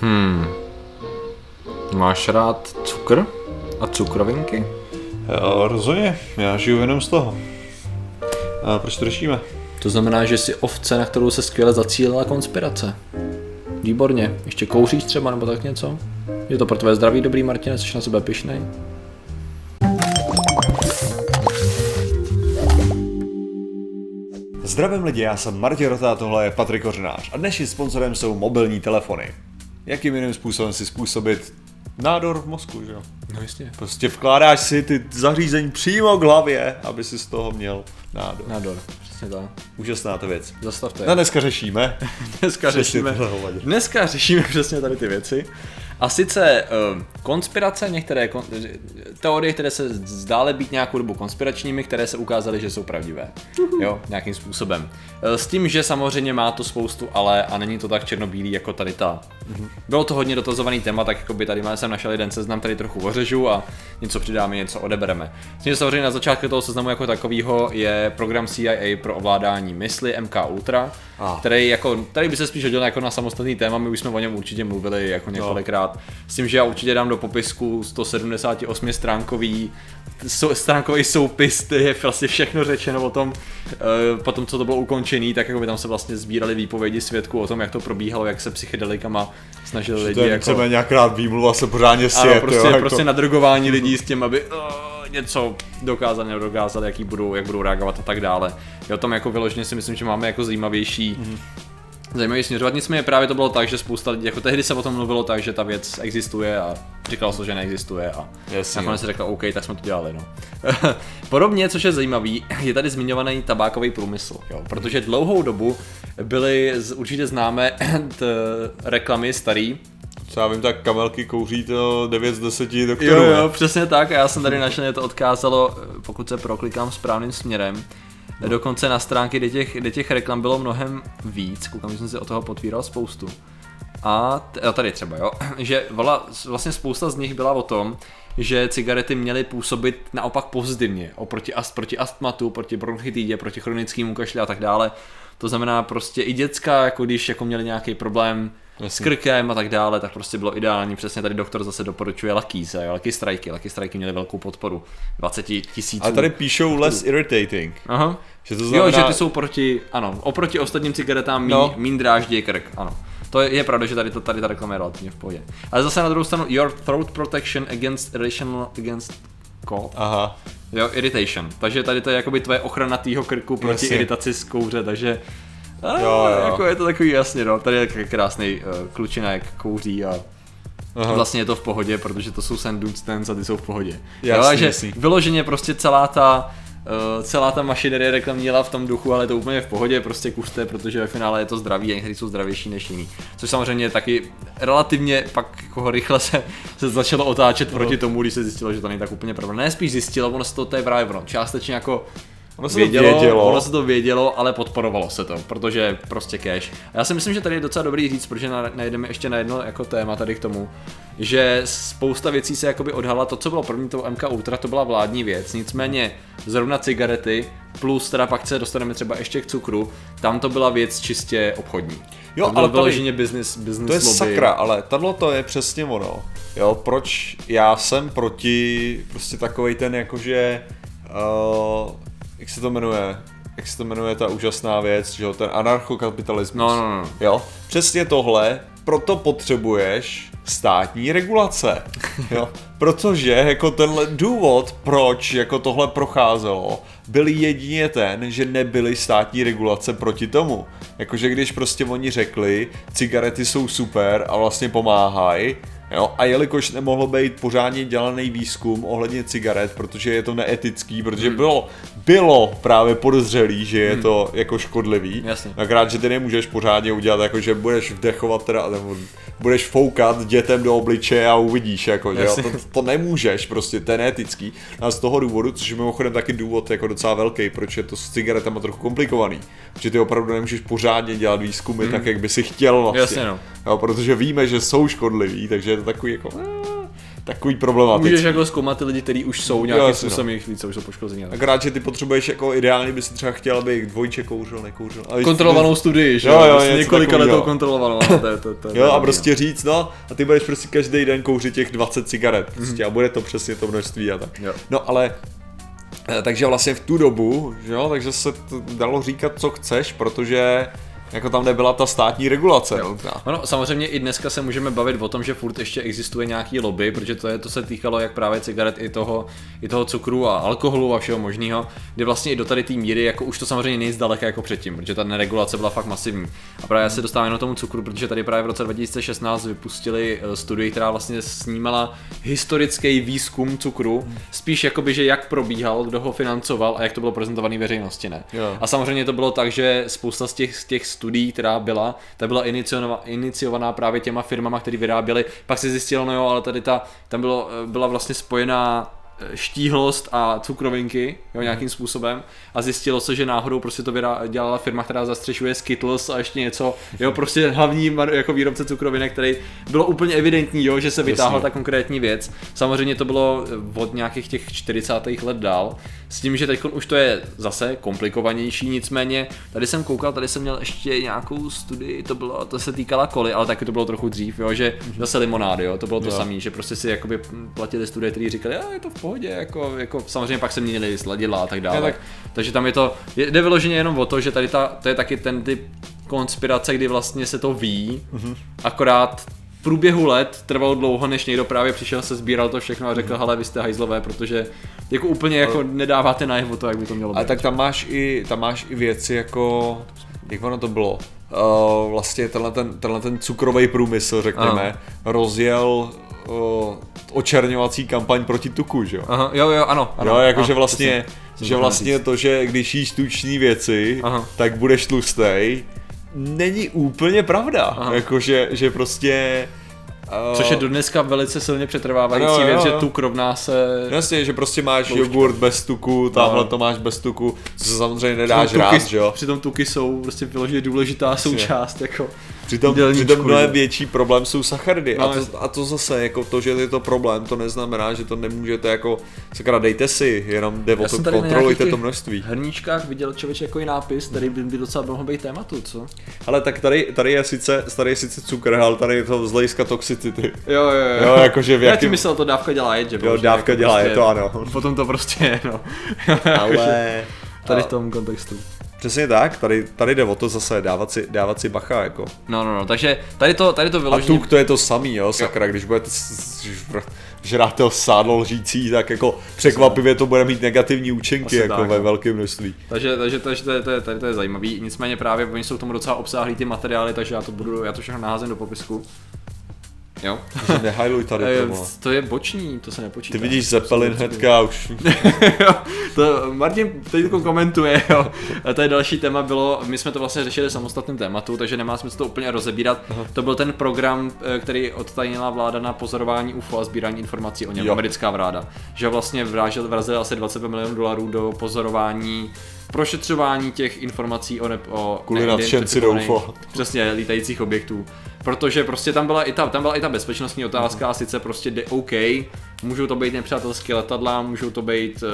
Hmm. Máš rád cukr a cukrovinky? Jo, rozhodně, já žiju jenom z toho. A proč to řešíme? To znamená, že jsi ovce, na kterou se skvěle zacílila konspirace. Výborně. Ještě kouříš třeba nebo tak něco? Je to pro tvé zdraví dobrý, Martine, jsi na sebe pišnej? Zdravím lidi, já jsem Martin Rota, tohle je Patrik Kořenář a dnešním sponzorem jsou mobilní telefony. Jakým jiným způsobem si způsobit nádor v mozku, že jo? No jistě. Prostě vkládáš si ty zařízení přímo k hlavě, aby si z toho měl nádor. Nádor, přesně tak. Úžasná to věc. Zastavte. No dneska řešíme. Dneska řešíme, dneska řešíme přesně tady ty věci. A sice uh, konspirace, některé kon, teorie, které se zdály být nějakou dobu konspiračními, které se ukázaly, že jsou pravdivé. Jo, nějakým způsobem. Eh, S tím, že samozřejmě má to spoustu ale a není to tak černobílý jako tady ta. Bylo to hodně dotazovaný téma, tak jako by tady máme jsem našel jeden seznam, tady trochu ořežu a něco přidáme, něco odebereme. S tím, že samozřejmě na začátku toho seznamu jako takového je program CIA pro ovládání mysli MK Ultra, Ah. který jako, tady by se spíš hodil jako na samostatný téma, my už jsme o něm určitě mluvili jako několikrát. S tím, že já určitě dám do popisku 178 stránkový stránkový soupis, kde je vlastně všechno řečeno o tom, uh, potom co to bylo ukončený, tak jako by tam se vlastně sbírali výpovědi svědků o tom, jak to probíhalo, jak se psychedelikama snažili To lidi je jako... nějaká výmluva se pořádně sjet, Ano, prostě, jo, jako... prostě nadrogování lidí s tím, aby uh, něco dokázali, nedokázali, jaký budou, jak budou reagovat a tak dále. Jo, tam jako vyloženě si myslím, že máme jako zajímavější mm-hmm. Zajímavý směřovat, nicméně právě to bylo tak, že spousta lidí, jako tehdy se o tom mluvilo tak, že ta věc existuje a říkalo se, že neexistuje a Jasně, nakonec se řeklo OK, tak jsme to dělali, no. Podobně, což je zajímavý, je tady zmiňovaný tabákový průmysl, jo, protože dlouhou dobu byly z, určitě známé t, reklamy starý, Co já vím, tak kamelky kouří to 9 z 10 doktorů. Jo, jo, přesně tak. A já jsem tady našel, že to odkázalo, pokud se proklikám správným směrem, dokonce na stránky, kde těch, kde těch reklam bylo mnohem víc. Koukám, že jsem si o toho potvíral spoustu. A t- tady třeba, jo, že vola, vlastně spousta z nich byla o tom, že cigarety měly působit naopak pozitivně, oproti ast, proti astmatu, proti bronchitidě, proti chronickému kašli a tak dále. To znamená prostě i děcka, jako když jako měli nějaký problém s krkem a tak dále, tak prostě bylo ideální. Přesně tady doktor zase doporučuje Lucky's, jo, Lucky Strike. Lucky Strike měly velkou podporu. 20 tisíců. A tady píšou less irritating. Aha. Že to Jo, znamená, že ty jsou proti, ano, oproti ostatním cigaretám mín, No. mín dráždí krk, ano. To je, je pravda, že tady, to, tady ta reklama je relativně v pohodě. Ale zase na druhou stranu, your throat protection against irritation against cough. Aha. Jo, irritation. Takže tady to je jakoby tvoje ochrana týho krku proti Jasně. iritaci z kouře, takže a, Jo, jo. jako je to takový jasně, no. Tady je krásný uh, klučina, jak kouří a Aha. vlastně je to v pohodě, protože to jsou Sandun Stance a ty jsou v pohodě. Jasný, jo, a že jasný. vyloženě prostě celá ta uh, celá ta mašinerie reklamní jela v tom duchu, ale je to úplně v pohodě, prostě kuřte, protože ve finále je to zdraví a někteří jsou zdravější než jiný. Což samozřejmě taky relativně pak jako rychle se, se začalo otáčet No. proti tomu, když se zjistilo, že to není tak úplně pravda. Ne, spíš zjistilo, ono se to, to je právě ono. Částečně jako Ono se to vědělo. ono se to vědělo, ale podporovalo se to, protože prostě cash. A já si myslím, že tady je docela dobrý říct, protože na- najdeme ještě na jedno jako téma tady k tomu, že spousta věcí se jakoby odhala, to, co bylo první, to MK Ultra, to byla vládní věc, nicméně zrovna cigarety, plus teda pak se dostaneme třeba ještě k cukru, tam to byla věc čistě obchodní. Jo, to ale tady- vyloženě business, business To je lobby. sakra, ale tohle to je přesně ono. Jo, proč já jsem proti prostě takovej ten jakože, uh, jak se to jmenuje, jak se to jmenuje ta úžasná věc, že jo, ten anarchokapitalismus. No, no, no. Jo, přesně tohle, proto potřebuješ státní regulace, jo, protože jako tenhle důvod, proč jako tohle procházelo, byl jedině ten, že nebyly státní regulace proti tomu. Jakože když prostě oni řekli, cigarety jsou super a vlastně pomáhají, Jo, a jelikož nemohlo být pořádně dělaný výzkum ohledně cigaret, protože je to neetický, protože Hmm. bylo, bylo právě podezřelý, že je to jako škodlivý. Jasně. Akorát, že ty nemůžeš pořádně udělat, jako že budeš vdechovat teda, nebo budeš foukat dětem do obličeje a uvidíš, jako, že jo? To, to, nemůžeš, prostě, to je neetický. A z toho důvodu, což je mimochodem taky důvod jako docela velký, proč je to s cigaretama trochu komplikovaný. Protože ty opravdu nemůžeš pořádně dělat výzkumy tak, jak by si chtěl vlastně. Jasně, no. Jo, protože víme, že jsou škodliví, takže je to takový jako... eh, takový problematický. Můžeš jako zkoumat ty lidi, kteří už jsou nějakým no. způsobem jejich více, už jsou poškození. ale- Akorát, že ty potřebuješ jako ideálně by si třeba chtěl, aby dvojče kouřil, nekouřil. A Kontrolovanou studii, že Jo, jo, Prostě něco několika letou kontrolovanou. To, je- to, to, Jo, a prostě říct, no, a ty budeš prostě každý den kouřit těch 20 cigaret, prostě, Mhm. a bude to přesně to množství a tak. Jo. No, ale eh, takže vlastně v tu dobu, že jo, takže se dalo říkat, co chceš, protože jako tam nebyla ta státní regulace. nutná. Ono, samozřejmě i dneska se můžeme bavit o tom, že furt ještě existuje nějaký lobby, protože to, je, to se týkalo jak právě cigaret, i toho, i toho cukru a alkoholu a všeho možného, kdy vlastně i do tady té míry, jako už to samozřejmě není zdaleka jako předtím, protože ta neregulace byla fakt masivní. A právě já se dostávám jenom tomu cukru, protože tady právě v roce 2016 vypustili eh, studii, která vlastně snímala historický výzkum cukru, spíš jakoby, že jak probíhal, kdo ho financoval a jak to bylo prezentované veřejnosti, ne? Jo. A samozřejmě to bylo tak, že spousta z těch, z těch studií, která byla, ta byla iniciovaná, právě těma firmama, které vyráběly. Pak se zjistilo, no jo, ale tady ta, tam bylo, byla vlastně spojená eh, štíhlost a cukrovinky, jo, nějakým způsobem. A zjistilo se, že náhodou prostě to dělala firma, která zastřešuje Skittles a ještě něco, jo, prostě hlavní jako výrobce cukrovinek, který bylo úplně evidentní, jo, že se vytáhla ta konkrétní věc. Samozřejmě to bylo eh, od nějakých těch 40. let dál, s tím, že teď už to je zase komplikovanější, nicméně tady jsem koukal, tady jsem měl ještě nějakou studii, to bylo, to se týkala koly, ale taky to bylo trochu dřív, jo, že zase limonády, jo, to bylo to samé, že prostě si jakoby platili studie, které říkali, a je to v pohodě, jako, jako samozřejmě pak se měnili sladidla a tak dále. Tak- Takže tam je to, je, jde vyloženě jenom o to, že tady ta, to je taky ten typ konspirace, kdy vlastně se to ví, Mhm. akorát v průběhu let trvalo dlouho, než někdo právě přišel, se sbíral to všechno a řekl, Mhm. hele, vy jste hajzlové, protože jako úplně jako nedáváte najevo to, jak by to mělo být. A tak tam máš i, tam máš i věci jako, jak ono to bylo, uh, vlastně tenhle ten, tenhle ten cukrový průmysl, řekněme, rozjel uh, očerňovací kampaň proti tuku, že jo? Aha, jo, jo, ano. ano Jo, jakože ano, vlastně, přesně. že vlastně to, že když jíš tučné věci, Aha. tak budeš tlustej, není úplně pravda. Aha. Jakože, že prostě... Uh, Což je do dneska velice silně přetrvávající Jo, jo, věc, že jo. tuk rovná se... Jasně, že prostě máš Poušťka. jogurt bez tuku, tamhle No. to máš bez tuku, co se samozřejmě rád, tuky, že jo? Přitom tuky jsou prostě vyloženě důležitá součást, jako... Přitom, jídelníčku, přitom mnohem větší problém jsou sacharidy. No, a, to, a to zase, jako to, že je to problém, to neznamená, že to nemůžete jako, sakra, dejte si, jenom jde o Já to, tady kontrolujte to množství. hrníčkách viděl člověče jako i nápis, který by, by docela mohl být tématu, co? Ale tak tady, tady je sice, tady je sice cukr, ale tady je to z hlediska toxicity. Jo, jo, Jo, jakože v Já jakým- tím myslel, to dávka dělá jed, že Jo, dávka jako dělá, prostě, je to ano. Potom to prostě je, no. Ale... Tady v tom kontextu. Přesně tak, tady, tady jde o to zase dávat si, dávat si bacha, jako. No, no, no, takže tady to, tady to A vyloženě... tuk to je to samý, jo, sakra, když budete žrát sádlo lžící, tak jako překvapivě to bude mít negativní účinky, Asi jako tak, ve no. velkém množství. Takže, takže, takže to, je, to, je, tady to je zajímavý, nicméně právě oni jsou k tomu docela obsáhlí ty materiály, takže já to budu, já to všechno naházím do popisku. Jo. Nehajluj tady Eh, tomu. to je boční, to se nepočítá. Ty vidíš Zeppelin hnedka už to Martin teď to komentuje, jo. A to je další téma, bylo, my jsme to vlastně řešili samostatným tématu, takže nemá smysl to úplně rozebírat. To byl ten program, eh, který odtajnila vláda na pozorování UFO a sbírání informací o něm, Jo. americká vláda. Že vlastně vrážel, vrazili asi 25 milionů dolarů do pozorování prošetřování těch informací o, ne, o Kvůli nadšenci do UFO. Přesně, lítajících objektů. Protože prostě tam byla i ta, tam byla i ta bezpečnostní otázka, a sice prostě de, OK, můžou to být nepřátelské letadla, můžou to být,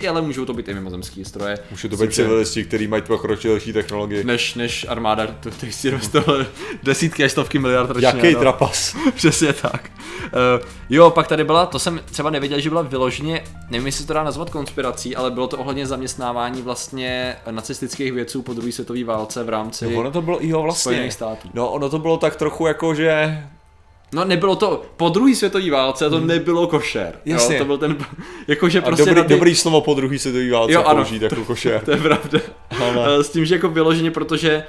uh, ale můžou to být i mimozemský stroje. může to být civilisti, kteří mají pokročilejší technologii. Než, než armáda, to, který si investoval desítky až stovky miliard ročně. Jaký no. trapas? Přesně tak. Uh, jo, pak tady byla, to jsem třeba nevěděl, že byla vyloženě, nevím, jestli to dá nazvat konspirací, ale bylo to ohledně zaměstnávání vlastně nacistických vědců po druhé světové válce v rámci Ono to bylo, jo vlastně. Spojených států. No ono to bylo tak trochu jako, že No nebylo to, po druhé světové válce to nebylo košer. Jasně. Jo, to byl ten, jakože a prostě dobrý, ty, dobrý slovo po druhý světový válce Jo, ano. použít jako košer. To je pravda. Ale- Eh, S tím, že jako vyloženě, protože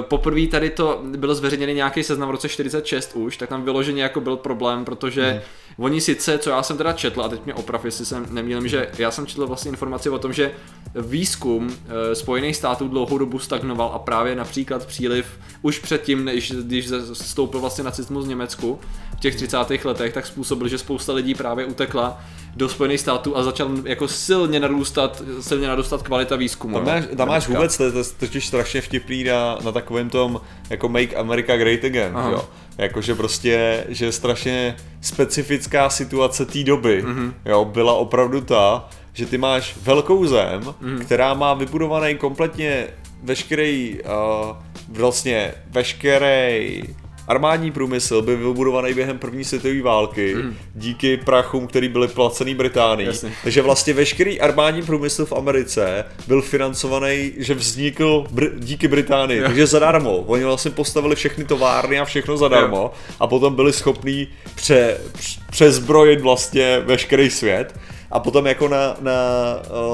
poprvé tady to bylo zveřejněný nějaký seznam v roce 46 už, tak tam vyloženě jako byl problém, protože Hmm. oni sice, co já jsem teda četl, a teď mě oprav, jestli jsem nemýlím, že já jsem četl vlastně informaci o tom, že výzkum eh, Spojených států dlouhou dobu stagnoval a právě například příliv už předtím, než když vstoupil vlastně nacismus v Německu v těch 30. letech, tak způsobil, že spousta lidí právě utekla do Spojených států a začal jako silně narůstat, silně narůstat kvalita výzkumu. Tam jo, máš, tam máš vůbec, to je to je totiž strašně vtipný na, na takovém tom, jako Make America Great Again, Aha. jo. Jakože prostě, že strašně specifická situace té doby, Mhm. mm-hmm. jo, byla opravdu ta, že ty máš velkou zem, Mhm. mm-hmm. která má vybudovaný kompletně veškerý, uh, vlastně veškerý armádní průmysl byl vybudovaný během první světové války mm. díky prachům, který byly placený Británií. Jasně. Takže vlastně veškerý armádní průmysl v Americe byl financovaný, že vznikl br- díky Británii, Jo. takže zadarmo. Oni vlastně postavili všechny továrny a všechno zadarmo a potom byli schopní pře- pře- přezbrojit vlastně veškerý svět. A potom jako na, na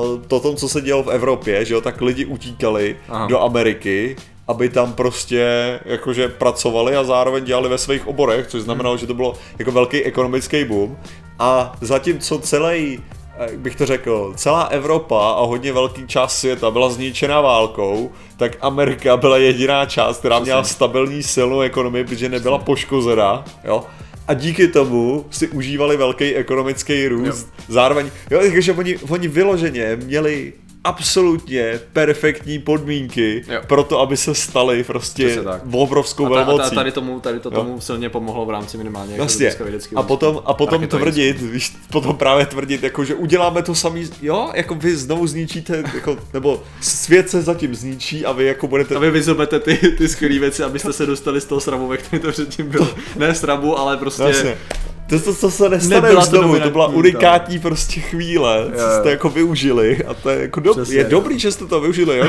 uh, to, tom, co se dělo v Evropě, že jo, tak lidi utíkali Aha. do Ameriky, aby tam prostě jakože pracovali a zároveň dělali ve svých oborech, což znamenalo, že to bylo jako velký ekonomický boom. A zatímco celý jak bych to řekl, celá Evropa a hodně velký část světa byla zničená válkou, tak Amerika byla jediná část, která měla stabilní silnou ekonomii, protože nebyla poškozená, jo. A díky tomu si užívali velký ekonomický růst. Zároveň, jo, takže oni, oni vyloženě měli absolutně perfektní podmínky Jo. pro to, aby se stali prostě obrovskou A, ta, a velmocí. ta, tady tomu, tady to tomu silně pomohlo v rámci minimálně jako Vlastně. vědecký A potom, a potom tvrdit, víš, potom právě tvrdit, jako, že uděláme to samý, jo, jako vy znovu zničíte, jako, nebo svět se zatím zničí a vy jako budete... A vy vyzobete ty, ty skvělé věci, abyste se dostali z toho srabu, ve kterém to předtím bylo. Ne srabu, ale prostě... Vlastně. To, to, to se nestane Nebyla už to znovu, to byla unikátní prostě chvíle, co Jo, jo. jste jako využili a to je jako do, Přesně. je dobrý, že jste to využili, jo?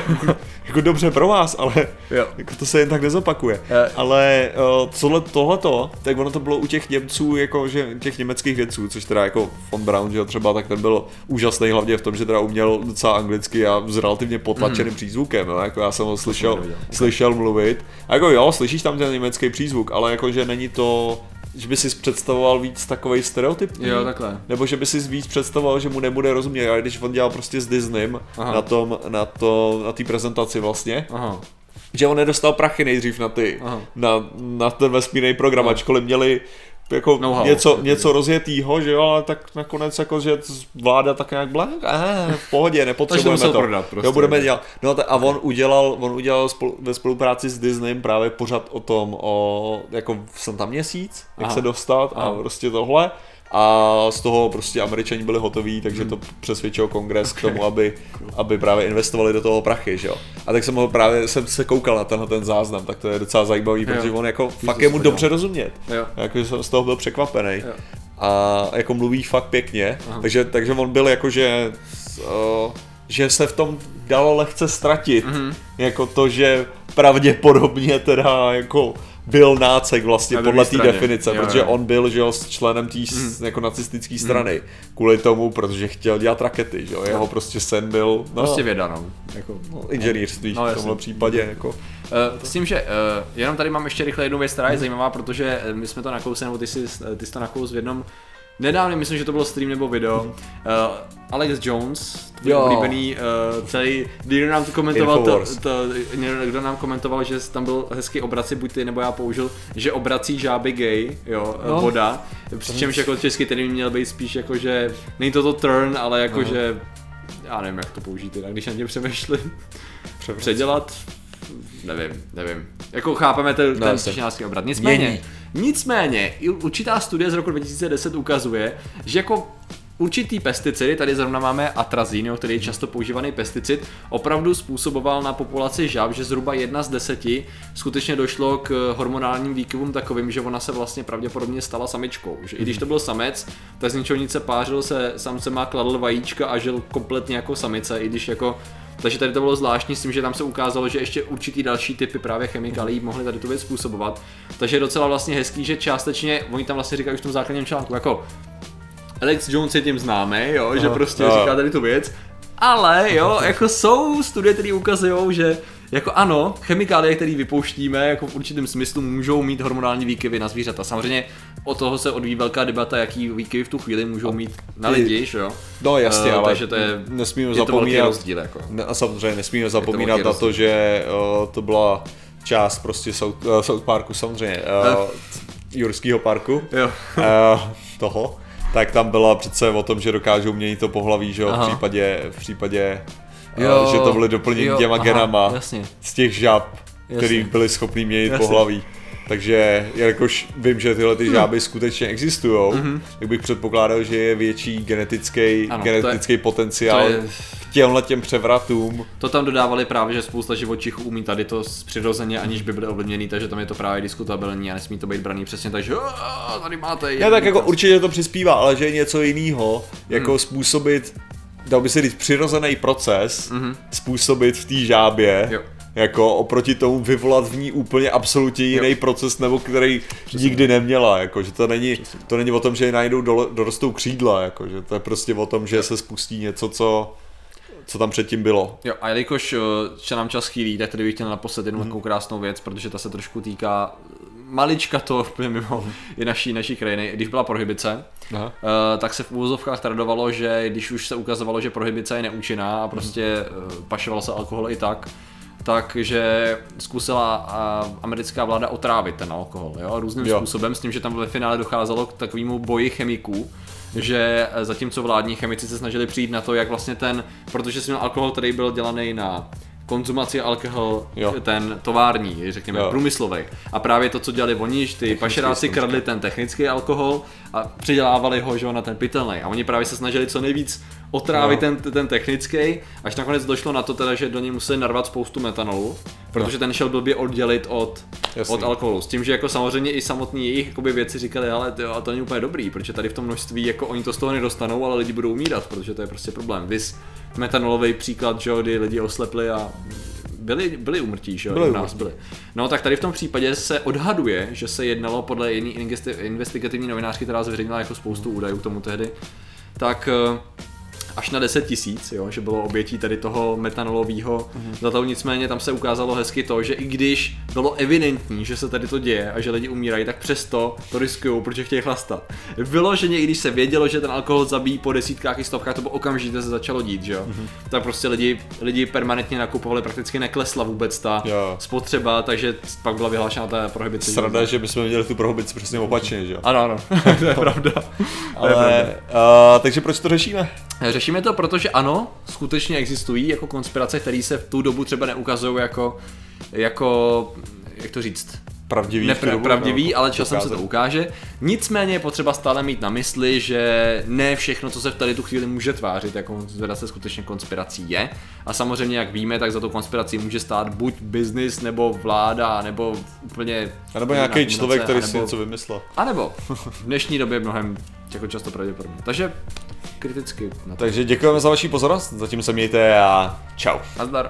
jako dobře pro vás, ale Jo. jako to se jen tak nezopakuje. Eh. Ale uh, tohle, tohleto, tak ono to bylo u těch Němců, jako že těch německých vědců, což teda jako von Braun, že jo, třeba, tak ten byl úžasný hlavně v tom, že teda uměl docela anglicky a s relativně potlačeným přízvukem, jo? jako já jsem ho slyšel, slyšel mluvit. A jako jo, slyšíš tam ten německý přízvuk, ale jako že není to že by si představoval víc takový stereotyp? Jo, takhle. Nebo že by si víc představoval, že mu nebude rozumět, ale když on dělal prostě s Disneym Aha. na tom, na to, na té prezentaci vlastně, Aha. že on nedostal prachy nejdřív na ty, Aha. na, na ten vesmírný program, Aha. ačkoliv měli jako Know-how. něco, něco rozjetýho, že jo, ale tak nakonec jako, že vláda tak nějak byla, eh, v pohodě, nepotřebujeme musel to. prodat prostě. Jo, budeme dělat. No a on udělal, on udělal spolu, ve spolupráci s Disneym právě pořad o tom, o, jako jsem tam měsíc, jak Aha. se dostat a Aha. prostě tohle. A z toho prostě američani byli hotoví, takže to přesvědčilo kongres k tomu, aby, aby právě investovali do toho prachy, že jo. A tak jsem ho právě, jsem se koukal na tenhle ten záznam, tak to je docela zajímavý, Jo. protože on jako fakt to je mu dobře rozumět. Jo. Jako jsem z toho byl překvapený. Jo. A jako mluví fakt pěkně, Aha. takže, takže on byl jako, že, uh, že se v tom dalo lehce ztratit. Mhm. Jako to, že pravděpodobně teda jako byl nácek vlastně Na podle té definice, Jo, protože jo. on byl že jo, s členem té mm. jako nacistické strany. Kvůli tomu, protože chtěl dělat rakety, že jo. Jeho prostě sen byl no, Prostě věda, no. Jako, no, inženýrství No, v tomhle případě. Jako. Uh, s tím, že uh, jenom tady mám ještě rychle jednu věc, která je zajímavá, protože eh, my jsme to nakousli, nebo ty jsi, ty jsi to nakous v jednom Nedávno, myslím, že to bylo stream nebo video. Uh, Alex Jones, tvůj Jo. oblíbený, uh, celý, někdo nám to komentoval, to, to, někdo nám komentoval, že tam byl hezký obrací, buď ty nebo já použil, že obrací žáby gay, jo, No. no. voda. Přičemž jako český termín měl být spíš jako, že není to to turn, ale jako, No. že já nevím, jak to použít, teda, když na ně přemýšlím. Předělat? Nevím, nevím. Jako chápeme ten, No, ten obrat. Nicméně, Mění. Nicméně, i určitá studie z roku 2010 ukazuje, že jako určitý pesticidy, tady zrovna máme atrazín, který je často používaný pesticid, opravdu způsoboval na populaci žáb, že zhruba jedna z deseti skutečně došlo k hormonálním výkyvům takovým, že ona se vlastně pravděpodobně stala samičkou. Že i když to byl samec, tak z ničovnice pářil se samcema, kladl vajíčka a žil kompletně jako samice, i když jako takže tady to bylo zvláštní s tím, že tam se ukázalo, že ještě určitý další typy právě chemikalí mohly tady tu věc způsobovat. Takže je docela vlastně hezký, že částečně, oni tam vlastně říkají už v tom základním článku, jako Alex Jones je tím známý, jo, že prostě jo. říká tady tu věc, ale jo, jako jsou studie, které ukazují, že jako ano, chemikálie, které vypouštíme, jako v určitém smyslu můžou mít hormonální výkyvy na zvířata. Samozřejmě od toho se odvíjí velká debata, jaký výkyvy v tu chvíli můžou mít na lidi, že jo. No jasně, Eh, ale takže to je, nesmíme je to zapomínat, rozdíl, jako. Ne, a samozřejmě nesmíme zapomínat na to, že uh, to byla část prostě South, uh, South Parku samozřejmě, uh, Jurského parku, Jo. uh, toho. tak tam byla přece o tom, že dokážou měnit to pohlaví, že jo, v případě, v případě Jo, že to byly doplnění jo, těma aha, genama jasně. z těch žab, který byli schopní měnit Jasně. pohlaví. Takže jakož vím, že tyhle ty žáby skutečně existují, tak bych předpokládal, že je větší genetický. Ano, to je- genetický potenciál to je- k těmhle těm převratům. To tam dodávali právě, že spousta živočichů umí tady to přirozeně, aniž by byly ovlivněný, takže tam je to právě diskutabilní a nesmí to být braný přesně tak, že "A, tady máte Ne, tak jako důkaz." určitě to přispívá, ale že je něco jiného, jako způsobit, dal by se říct, přirozený proces, způsobit v té žábě, Jo. jako oproti tomu vyvolat v ní úplně absolutně jiný proces, nebo který nikdy neměla, jako, že to není, to není o tom, že najdou dole, dorostou křídla, jako, že to je prostě o tom, že se spustí něco, co, co tam předtím bylo. Jo, a jelikož se nám čas chýlí, tak tady bych chtěl naposled jednu Mhm. takovou krásnou věc, protože ta se trošku týká malička to úplně mimo i naší, naší krajiny. Když byla prohibice, Aha. uh, tak se v úvozovkách tradovalo, že když už se ukazovalo, že prohibice je neúčinná a prostě uh, pašoval se alkohol i tak, takže zkusila uh, americká vláda otrávit ten alkohol, jo, různým Jo. způsobem, s tím, že tam ve finále docházelo k takovému boji chemiků, že eh, zatímco vládní chemici se snažili přijít na to, jak vlastně ten, protože jsem měl alkohol, který byl dělaný na konzumaci alkohol, Jo. ten tovární, řekněme, Jo. průmyslový. A právě to, co dělali oni, ty pašeráci samozřejmě. kradli ten technický alkohol a přidělávali ho že na ten pitelný. A oni právě se snažili co nejvíc otrávit Jo. ten, ten technický, až nakonec došlo na to teda, že do něj museli narvat spoustu metanolu, protože ten šel blbě oddělit od, Jasný. od alkoholu. S tím, že jako samozřejmě i samotní jejich jakoby věci říkali, ale to, a to není úplně dobrý, protože tady v tom množství jako oni to z toho nedostanou, ale lidi budou umírat, protože to je prostě problém. Vys metanolový příklad, že kdy lidi oslepli a byli, byli umrtí, že jo, Byli nás byli. No tak tady v tom případě se odhaduje, že se jednalo podle jiný investigativní novinářky, která zveřejnila jako spoustu údajů k tomu tehdy, tak eh, až na 10 tisíc, jo, že bylo obětí tady toho metanolového Mhm. za to nicméně tam se ukázalo hezky to, že i když bylo evidentní, že se tady to děje a že lidi umírají, tak přesto to riskují, protože chtějí chlastat. Vyloženě, i když se vědělo, že ten alkohol zabíjí po desítkách i stovkách, to bylo okamžitě se začalo dít, že jo. Mhm. Tak prostě lidi, lidi permanentně nakupovali, prakticky neklesla vůbec ta Jo. spotřeba, takže pak byla vyhlášena ta prohibice. Sranda, že bychom měli tu prohibici přesně opačně, že jo. Ano, ano, to je pravda. Ale, uh, takže proč to řešíme? Řešíme to, protože ano, skutečně existují jako konspirace, které se v tu dobu třeba neukazují jako, jako, jak to říct, Pravdivý. Nepra- dobu, pravdivý, no, ale časem se to ukáže. Nicméně je potřeba stále mít na mysli, že ne všechno, co se v tady tu chvíli může tvářit, jako se skutečně konspirací je. A samozřejmě, jak víme, tak za tu konspirací může stát buď biznis, nebo vláda, nebo úplně... A nebo nějaký člověk, který si anebo- něco vymyslel. A nebo v dnešní době mnohem jako často pravděpodobně. Takže kriticky na to. Takže děkujeme za vaši pozornost, zatím se mějte a čau. Nazdar.